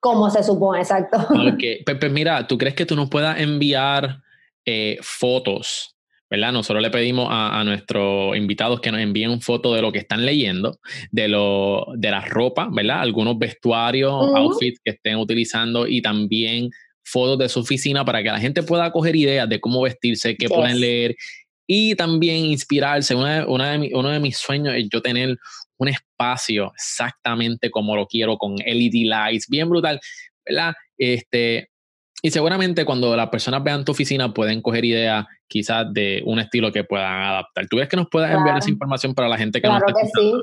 Como se supone, exacto. Okay. Pepe, mira, ¿tú crees que tú nos puedas enviar eh, fotos ¿verdad? Nosotros le pedimos a, nuestros invitados que nos envíen fotos de lo que están leyendo, de, lo, de la ropa, ¿verdad? Algunos vestuarios, outfits que estén utilizando y también fotos de su oficina para que la gente pueda coger ideas de cómo vestirse, qué pueden leer y también inspirarse. Una, una de uno de mis sueños es yo tener un espacio exactamente como lo quiero, con LED lights, bien brutal, ¿verdad? Este, Y seguramente cuando las personas vean tu oficina pueden coger ideas quizás de un estilo que puedan adaptar. ¿Tú ves que nos puedas enviar esa información para la gente que claro nos está que sí,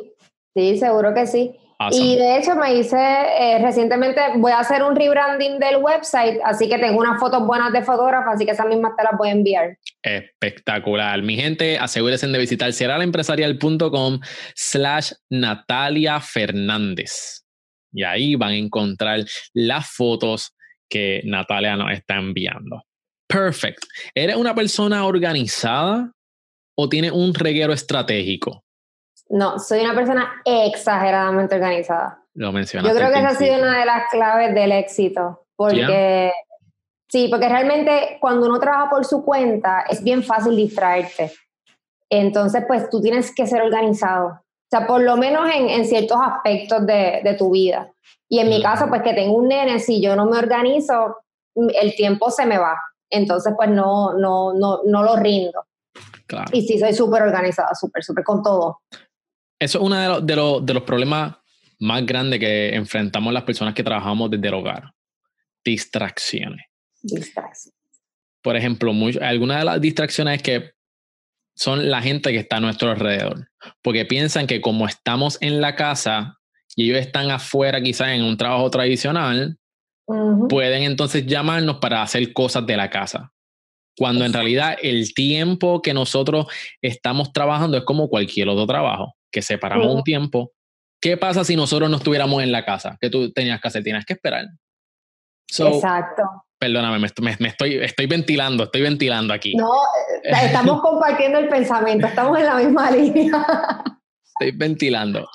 sí, seguro que sí. Y de hecho me hice eh, recientemente, voy a hacer un rebranding del website, así que tengo unas fotos buenas de fotógrafo, así que esas mismas te las voy a enviar. Espectacular. Mi gente, asegúrense de visitar seralaempresarial.com slash Natalia Fernández. Y ahí van a encontrar las fotos que Natalia nos está enviando. Perfect. ¿Eres una persona organizada o tienes un reguero estratégico? No, soy una persona exageradamente organizada. Lo mencionaste. Yo creo que esa ha sido una de las claves del éxito, porque sí, porque realmente cuando uno trabaja por su cuenta es bien fácil distraerte. Entonces, pues tú tienes que ser organizado. O sea, por lo menos en, en ciertos aspectos de, de, tu vida. Y en mi caso, pues que tengo un nene, si yo no me organizo, el tiempo se me va. Entonces, pues no, no, no, no lo rindo. Claro. Y sí, soy súper organizada, súper, súper con todo. Eso es uno de, de, de, los problemas más grandes que enfrentamos las personas que trabajamos desde el hogar. Distracciones. Distracciones. Por ejemplo, algunas de las distracciones que son la gente que está a nuestro alrededor, porque piensan que como estamos en la casa y ellos están afuera quizás en un trabajo tradicional, pueden entonces llamarnos para hacer cosas de la casa. Cuando en realidad el tiempo que nosotros estamos trabajando es como cualquier otro trabajo que separamos un tiempo. ¿Qué pasa si nosotros no estuviéramos en la casa? ¿Qué tú tenías que hacer? Tienes que esperar. Exacto. Perdóname, me, estoy, estoy ventilando, estoy ventilando aquí. No, eh, estamos compartiendo el pensamiento, estamos en la misma línea. Estoy ventilando.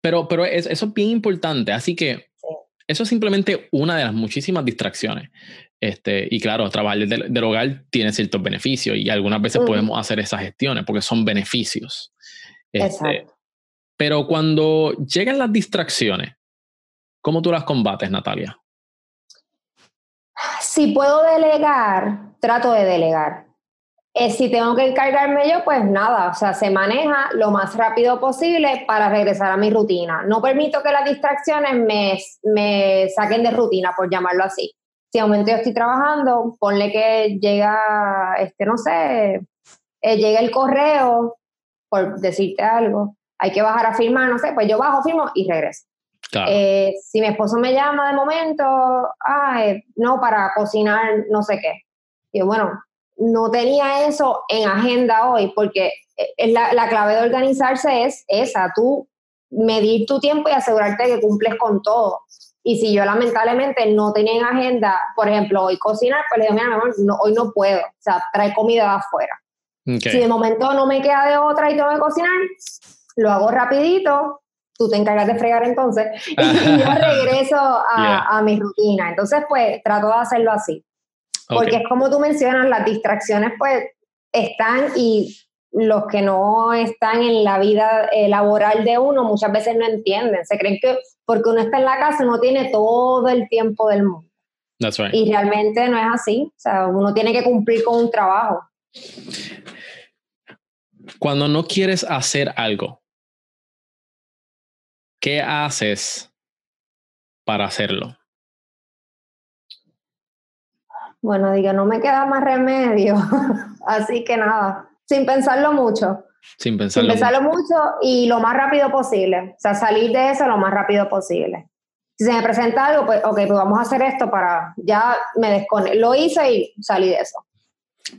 Pero, pero eso es bien importante, así que eso es simplemente una de las muchísimas distracciones. Este, y claro, trabajar del, del hogar tiene ciertos beneficios y algunas veces podemos hacer esas gestiones porque son beneficios. Este, pero cuando llegan las distracciones, ¿cómo tú las combates, Natalia? Si puedo delegar, trato de delegar. Eh, si tengo que encargarme yo, pues nada, o sea, se maneja lo más rápido posible para regresar a mi rutina. No permito que las distracciones me, me saquen de rutina, por llamarlo así. Si un momento yo estoy trabajando, ponle que llega, este, no sé, eh, llega el correo por decirte algo, hay que bajar a firmar, no sé, pues yo bajo, firmo y regreso. Eh, si mi esposo me llama de momento, ay, no, para cocinar no sé qué. Y bueno, no tenía eso en agenda hoy porque es la, la, clave de organizarse es esa, tú medir tu tiempo y asegurarte que cumples con todo. Y si yo lamentablemente no tenía en agenda, por ejemplo, hoy cocinar, pues le digo, mira, mi amor, no, hoy no puedo, o sea, trae comida de afuera. Si de momento no me queda de otra y tengo que cocinar, lo hago rapidito, tú te encargas de fregar entonces, y yo regreso a, a, mi rutina. Entonces, pues, trato de hacerlo así. Porque es como tú mencionas, las distracciones, pues, están y los que no están en la vida eh, laboral de uno muchas veces no entienden. Se creen que porque uno está en la casa uno tiene todo el tiempo del mundo. Y realmente no es así. O sea, uno tiene que cumplir con un trabajo. Cuando no quieres hacer algo, ¿qué haces para hacerlo? Bueno, digo, no me queda más remedio. Así que nada, sin pensarlo mucho. Sin pensarlo, sin pensarlo mucho. y lo más rápido posible. O sea, salir de eso lo más rápido posible. Si se me presenta algo, pues, ok, pues vamos a hacer esto para, ya me desconecto. Lo hice y salí de eso.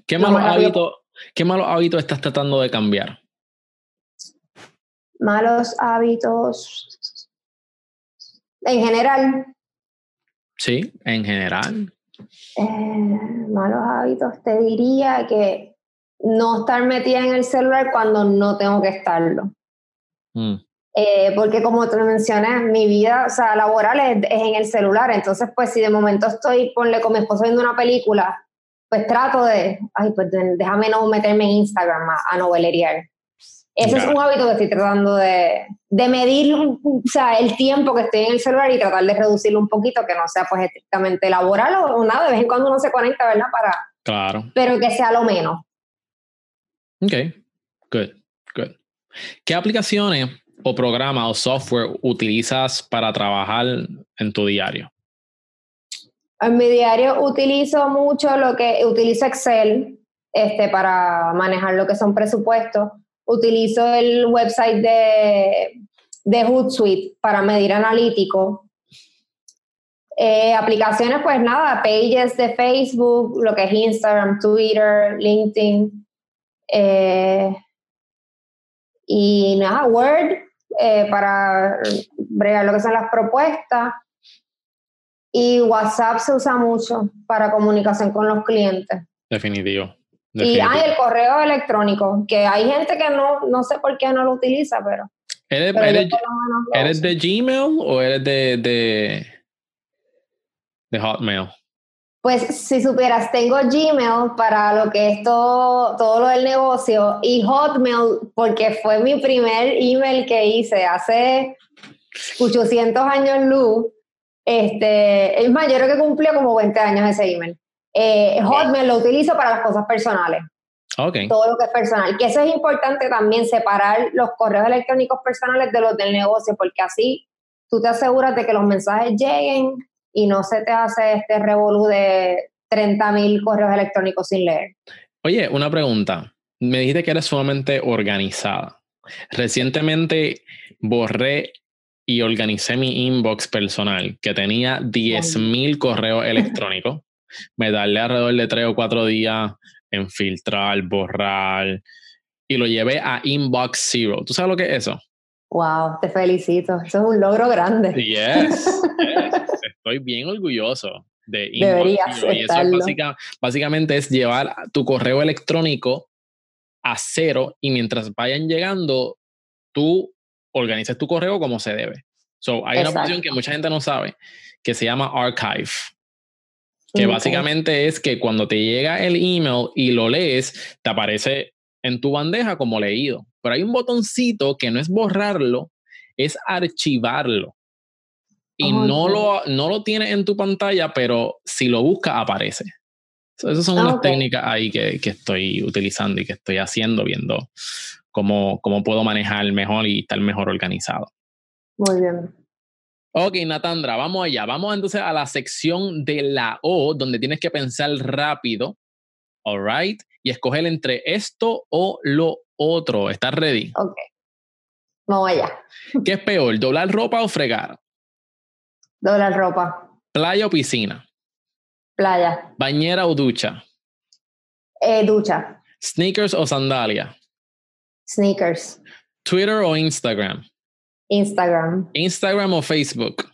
¿Qué malos hábitos, ¿Qué malos hábitos estás tratando de cambiar? Malos hábitos. En general. Sí, en general. Eh, malos hábitos, te diría que no estar metida en el celular cuando no tengo que estarlo. Mm. Eh, porque como te mencioné, mi vida o sea, laboral es, es, en el celular, entonces pues si de momento estoy, ponle con mi esposo viendo una película pues trato de, ay, pues déjame no meterme en Instagram a, a noveleriar. Ese es un hábito que estoy tratando de, de, medir, o sea, el tiempo que estoy en el celular y tratar de reducirlo un poquito, que no sea pues estrictamente laboral o, nada, de vez en cuando uno se conecta, ¿verdad? Para, claro. Pero que sea lo menos. Ok, good, good. ¿Qué aplicaciones o programas o software utilizas para trabajar en tu diario? En mi diario utilizo mucho lo que utilizo Excel este, para manejar lo que son presupuestos. Utilizo el website de, de Hootsuite para medir analítico. Eh, aplicaciones, pues nada, pages de Facebook, lo que es Instagram, Twitter, LinkedIn. Eh, y nada, Word eh, para bregar lo que son las propuestas. Y WhatsApp se usa mucho para comunicación con los clientes. Definitivo. Y hay el correo electrónico, que hay gente que no, no sé por qué no lo utiliza, pero. ¿Eres, de Gmail o eres de, de, de Hotmail? Pues si supieras, tengo Gmail para lo que es todo, todo lo del negocio y Hotmail porque fue mi primer email que hice hace 800 años luz. Este, es más, yo creo que cumplió como 20 años ese email. Eh, Hotmail lo utilizo para las cosas personales. Okay. Todo lo que es personal. Que eso es importante también, separar los correos electrónicos personales de los del negocio, porque así tú te aseguras de que los mensajes lleguen y no se te hace este revolú de 30 mil correos electrónicos sin leer. Oye, una pregunta. Me dijiste que eres sumamente organizada. Recientemente borré y organicé mi inbox personal, que tenía 10 mil correos electrónicos. Me darle alrededor de 3 o 4 días en filtrar, borrar, y lo llevé a Inbox Zero. ¿Tú sabes lo que es eso? Wow, te felicito. Eso es un logro grande. Yes, Estoy bien orgulloso de Inbox Zero. Y eso básicamente es llevar tu correo electrónico a cero y mientras vayan llegando, tú organizas tu correo como se debe. So, hay una opción que mucha gente no sabe que se llama Archive que básicamente es que cuando te llega el email y lo lees, te aparece en tu bandeja como leído. Pero hay un botoncito que no es borrarlo, es archivarlo. Y no, lo, no lo tienes en tu pantalla, pero si lo buscas, aparece. esas son unas técnicas ahí que, que, estoy utilizando y que estoy haciendo, viendo cómo, cómo puedo manejar mejor y estar mejor organizado. Muy bien. Ok, Natandra, vamos allá. Vamos entonces a la sección de la O, donde tienes que pensar rápido, all right, y escoger entre esto o lo otro. ¿Estás ready? Ok. Vamos allá. ¿Qué es peor, doblar ropa o fregar? Doblar ropa. ¿Playa o piscina? Playa. ¿Bañera o ducha? Eh, ducha. ¿Sneakers o sandalia? Sneakers. ¿Twitter o Instagram? Instagram. Instagram o Facebook.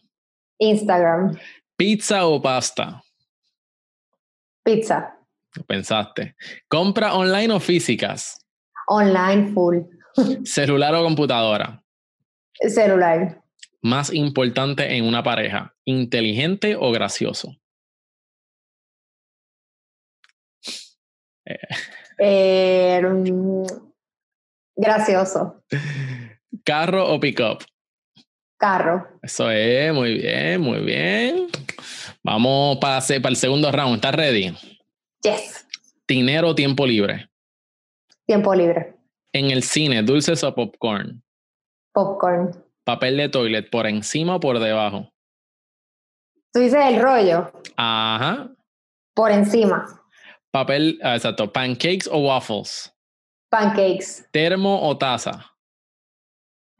Instagram. Pizza o pasta. Pizza. Pensaste. ¿Compra online o físicas? Online full. ¿Celular o computadora? Celular. Más importante en una pareja, inteligente o gracioso. Eh, mm, gracioso. ¿Carro o pick-up? Carro. Eso es, muy bien, muy bien. Vamos para, para el segundo round. ¿Estás ready? Yes. ¿Dinero o tiempo libre? Tiempo libre. En el cine, ¿dulces o popcorn? Popcorn. ¿Papel de toilet por encima o por debajo? Tú dices el rollo. Ajá. Por encima. Papel, ah, exacto. ¿Pancakes o waffles? Pancakes. ¿Termo o taza?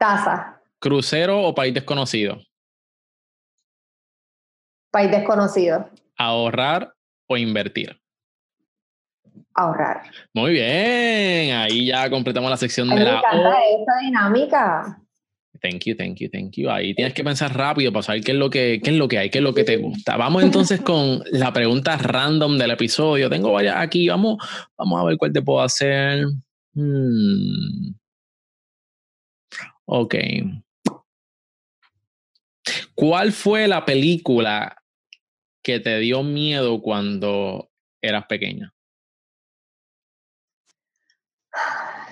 Taza. ¿Crucero o país desconocido? País desconocido. ¿Ahorrar o invertir? Ahorrar. Muy bien, ahí ya completamos la sección de me la. Me encanta esta dinámica. Thank you, thank you, thank you. Ahí tienes que pensar rápido para saber qué es lo que, qué es lo que hay, qué es lo que te gusta. Vamos entonces con la pregunta random del episodio. Tengo varias aquí. Vamos, vamos a ver cuál te puedo hacer. Hmm. Ok. ¿Cuál fue la película que te dio miedo cuando eras pequeña?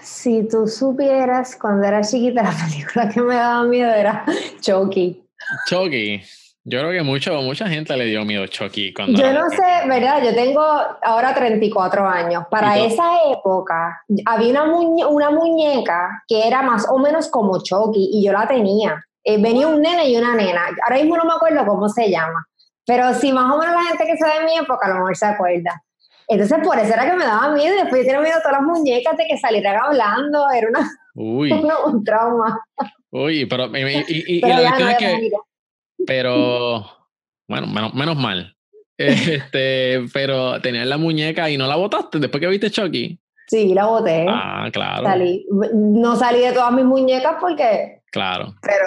Si tú supieras, cuando era chiquita, la película que me daba miedo era Chucky. Chucky. Yo creo que mucho, mucha gente le dio miedo a Chucky. Cuando yo no sé, ¿verdad? Yo tengo ahora 34 años. Para esa época había una, una muñeca que era más o menos como Chucky y yo la tenía. Eh, venía un nene y una nena. Ahora mismo no me acuerdo cómo se llama. pero sí, más o menos la gente que sabe de mi época a lo mejor se acuerda. Entonces, por eso era que me daba miedo. Y después yo tenía miedo a todas las muñecas de que salieran hablando. Era una, Uy. un trauma. Uy, pero, y, y, y Pero la ya cuestión no es que. Pero, bueno, menos, menos mal. Este, pero tenías la muñeca y no la botaste después que viste Chucky. Sí, la boté. Ah, claro, Salí. No salí de todas mis muñecas porque, claro. pero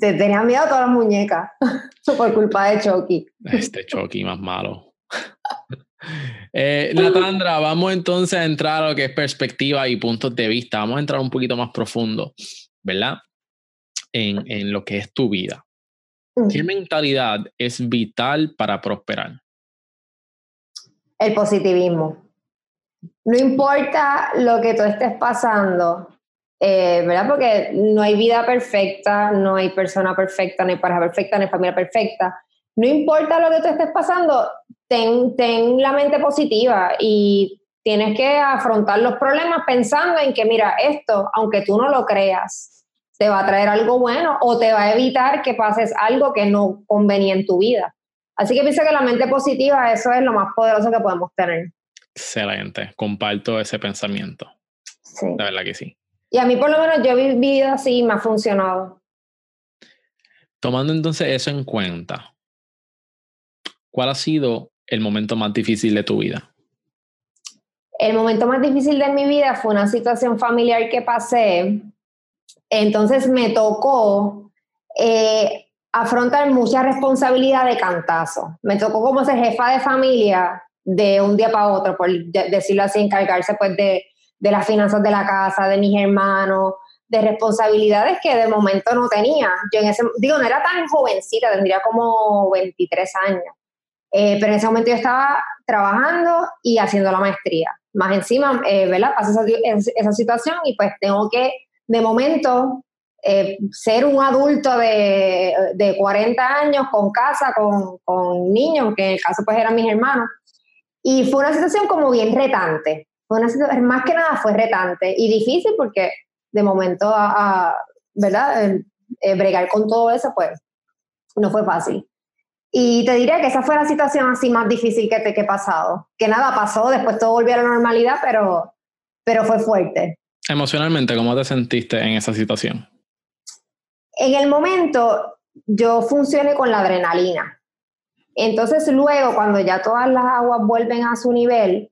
te- tenía miedo a todas las muñecas por culpa de Chucky. Este Chucky más malo. Eh, Natandra, vamos entonces a entrar a lo que es perspectiva y puntos de vista. Vamos a entrar un poquito más profundo, ¿verdad? En, en lo que es tu vida. ¿Qué mentalidad es vital para prosperar? El positivismo. No importa lo que tú estés pasando, eh, ¿verdad? Porque no hay vida perfecta, no hay persona perfecta, no hay pareja perfecta, no hay familia perfecta. No importa lo que tú estés pasando, ten, ten la mente positiva y tienes que afrontar los problemas pensando en que, mira, esto, aunque tú no lo creas, te va a traer algo bueno o te va a evitar que pases algo que no convenía en tu vida. Así que pienso que la mente positiva, eso es lo más poderoso que podemos tener. Excelente, comparto ese pensamiento. Sí. La verdad que sí. Y a mí por lo menos yo he vivido así y me ha funcionado. Tomando entonces eso en cuenta, ¿cuál ha sido el momento más difícil de tu vida? El momento más difícil de mi vida fue una situación familiar que pasé. Entonces me tocó eh, afrontar mucha responsabilidad de cantazo. Me tocó como ser jefa de familia de un día para otro, por de- decirlo así, encargarse pues de, de las finanzas de la casa, de mis hermanos, de responsabilidades que de momento no tenía. Yo en ese, digo, no era tan jovencita, tendría como 23 años. Eh, pero en ese momento yo estaba trabajando y haciendo la maestría. Más encima, eh, ¿verdad? Pasa esa, es- esa situación y pues tengo que, de momento, eh, ser un adulto de, de 40 años con casa, con, con niños, que en el caso pues eran mis hermanos. Y fue una situación como bien retante. Fue una situación, más que nada fue retante y difícil porque de momento, a, a- ¿verdad? Bregar con todo eso, pues no fue fácil. Y te diría que esa fue la situación así más difícil que, te, que he pasado. Que nada pasó, después todo volvió a la normalidad, pero, pero fue fuerte. Emocionalmente, ¿cómo te sentiste en esa situación? En el momento yo funcioné con la adrenalina. Entonces luego, cuando ya todas las aguas vuelven a su nivel,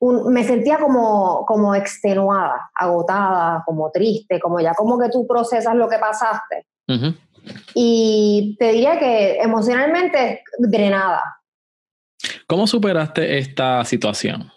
un- me sentía como, como extenuada, agotada, como triste, como ya como que tú procesas lo que pasaste. Y te diría que emocionalmente drenada. ¿Cómo superaste esta situación?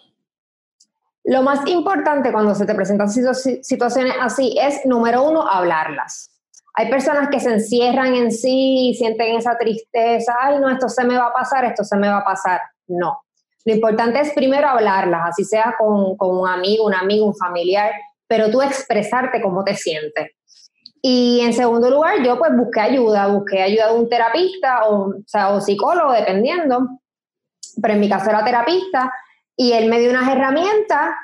Lo más importante cuando se te presentan situ- situaciones así es, número uno, hablarlas. Hay personas que se encierran en sí y sienten esa tristeza, ay, no, esto se me va a pasar, esto se me va a pasar. No. Lo importante es primero hablarlas, así sea con, un amigo, un amigo, un familiar, pero tú expresarte cómo te sientes. Y en segundo lugar, yo pues busqué ayuda, busqué ayuda de un terapista o, o o psicólogo, dependiendo, pero en mi caso era terapista, y él me dio unas herramientas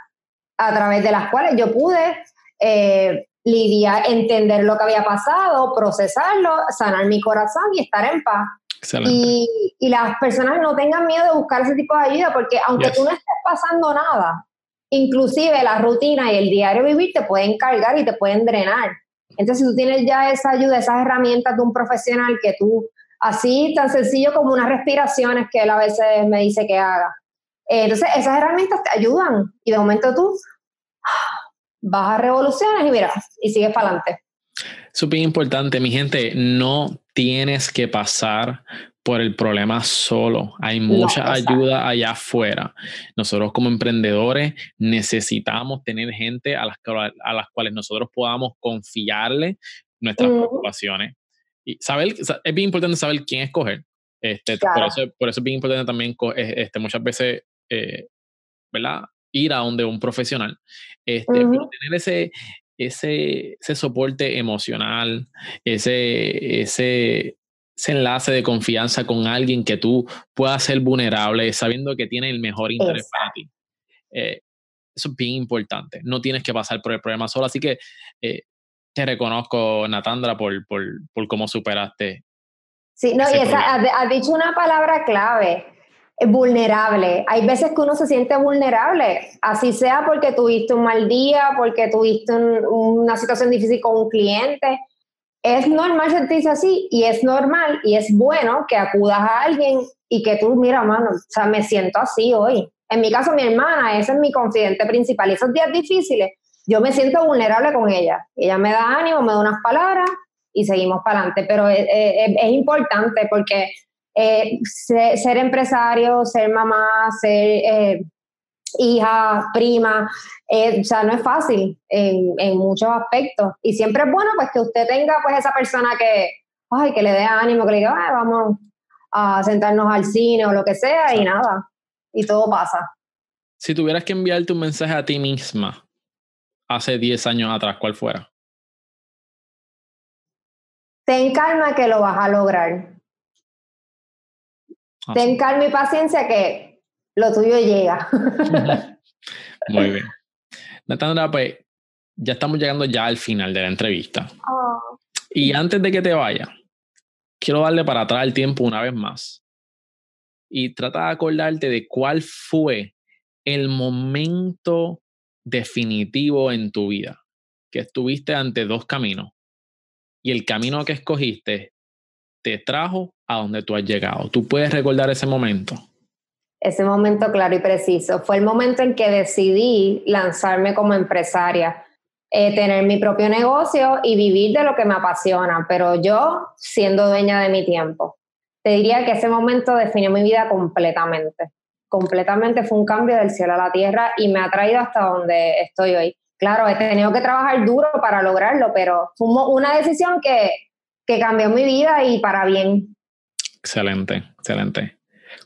a través de las cuales yo pude eh, lidiar, entender lo que había pasado, procesarlo, sanar mi corazón y estar en paz. Y, y las personas no tengan miedo de buscar ese tipo de ayuda, porque aunque Yes. tú no estés pasando nada, inclusive la rutina y el diario vivir te pueden cargar y te pueden drenar. Entonces, si tú tienes ya esa ayuda, esas herramientas de un profesional que tú, así tan sencillo como unas respiraciones que él a veces me dice que haga. Eh, entonces, esas herramientas te ayudan y de momento tú bajas revoluciones y mira, y sigues para adelante. Súper importante, mi gente, no tienes que pasar por el problema solo. Hay mucha exacto. ayuda allá afuera. Nosotros como emprendedores necesitamos tener gente a las, a las cuales nosotros podamos confiarle nuestras Ujú. preocupaciones. Y saber, sa- es bien importante saber quién escoger. Este, por, Claro. eso, por eso es bien importante también eh, este, muchas veces, eh, ¿verdad? Ir a donde un profesional. Este, Pero Ujú. tener ese, ese, ese soporte emocional, ese, ese, ese enlace de confianza con alguien que tú puedas ser vulnerable, sabiendo que tiene el mejor interés para ti. Eh, eso es bien importante. No tienes que pasar por el problema solo. Así que eh, te reconozco, Natandra, por, por, por cómo superaste Sí, no, y esa, has dicho una palabra clave, vulnerable. Hay veces que uno se siente vulnerable, así sea porque tuviste un mal día, porque tuviste una situación difícil con un cliente. Es normal sentirse así y es normal y es bueno que acudas a alguien y que tú, mira, mano, o sea, me siento así hoy. En mi caso, mi hermana, ese es mi confidente principal. Y esos días difíciles, yo me siento vulnerable con ella. Ella me da ánimo, me da unas palabras y seguimos para adelante. Pero es, importante porque eh, ser, empresario, ser mamá, ser eh, hija, prima, eh, o sea, no es fácil en, en, muchos aspectos. Y siempre es bueno pues que usted tenga pues esa persona que, ay, que le dé ánimo, que le diga, ay, vamos a sentarnos al cine o lo que sea y nada, y todo pasa. Si tuvieras que enviarte un mensaje a ti misma hace 10 años atrás, ¿cuál fuera? Ten calma que lo vas a lograr. Ah, Ten calma y paciencia que lo tuyo llega. Muy bien. Natandra, pues ya estamos llegando ya al final de la entrevista. Oh. Y antes de que te vaya, quiero darle para atrás el tiempo una vez más y trata de acordarte de cuál fue el momento definitivo en tu vida, que estuviste ante dos caminos y el camino que escogiste te trajo a donde tú has llegado. ¿Tú puedes recordar ese momento? Ese momento claro y preciso. Fue el momento en que decidí lanzarme como empresaria, eh, tener mi propio negocio y vivir de lo que me apasiona, pero yo siendo dueña de mi tiempo. Te diría que ese momento definió mi vida completamente completamente fue un cambio del cielo a la tierra y me ha traído hasta donde estoy hoy. Claro, he tenido que trabajar duro para lograrlo, pero fue una decisión que, que cambió mi vida y para bien. Excelente, excelente.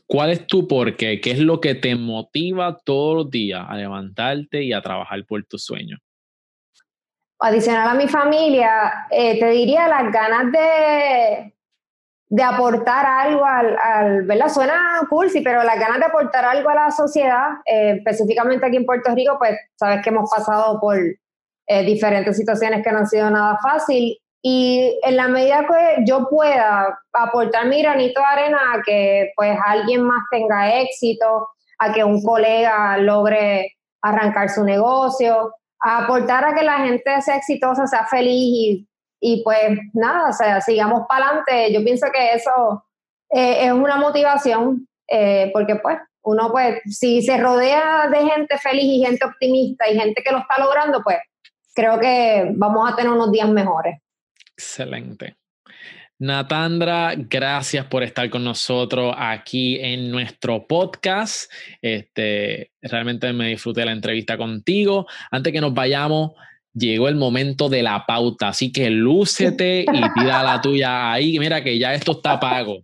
¿Cuál es tu porqué? ¿Qué es lo que te motiva todos los días a levantarte y a trabajar por tu sueño? Adicional a mi familia, eh, te diría las ganas de, de aportar algo al, al, ¿verdad? Suena cursi, pero las ganas de aportar algo a la sociedad, eh, específicamente aquí en Puerto Rico, pues sabes que hemos pasado por eh, diferentes situaciones que no han sido nada fácil y en la medida que yo pueda aportar mi granito de arena a que pues alguien más tenga éxito, a que un colega logre arrancar su negocio, a aportar a que la gente sea exitosa, sea feliz y y pues nada, o sea, sigamos para adelante. Yo pienso que eso eh, es una motivación, eh, porque pues uno pues, si se rodea de gente feliz y gente optimista y gente que lo está logrando, pues creo que vamos a tener unos días mejores. Excelente. Natandra, gracias por estar con nosotros aquí en nuestro podcast. Este, realmente me disfruté la entrevista contigo. Antes que nos vayamos, llegó el momento de la pauta, así que lúcete y tira la tuya ahí, mira que ya esto está pago.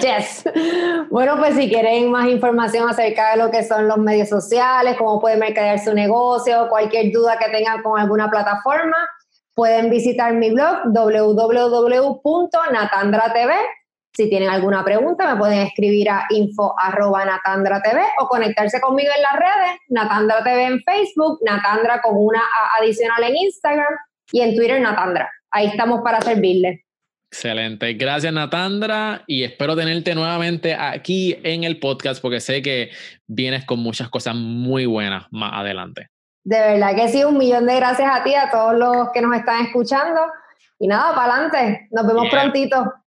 Yes. Bueno, pues si quieren más información acerca de lo que son los medios sociales, cómo pueden mercadear su negocio, cualquier duda que tengan con alguna plataforma, pueden visitar mi blog www.natandratv si tienen alguna pregunta, me pueden escribir a info.natandra.tv o conectarse conmigo en las redes, Natandra TV en Facebook, Natandra con una adicional en Instagram y en Twitter Natandra. Ahí estamos para servirles. Excelente. Gracias, Natandra. Y espero tenerte nuevamente aquí en el podcast porque sé que vienes con muchas cosas muy buenas más adelante. De verdad que sí, un millón de gracias a ti, a todos los que nos están escuchando. Y nada, para adelante. Nos vemos prontito.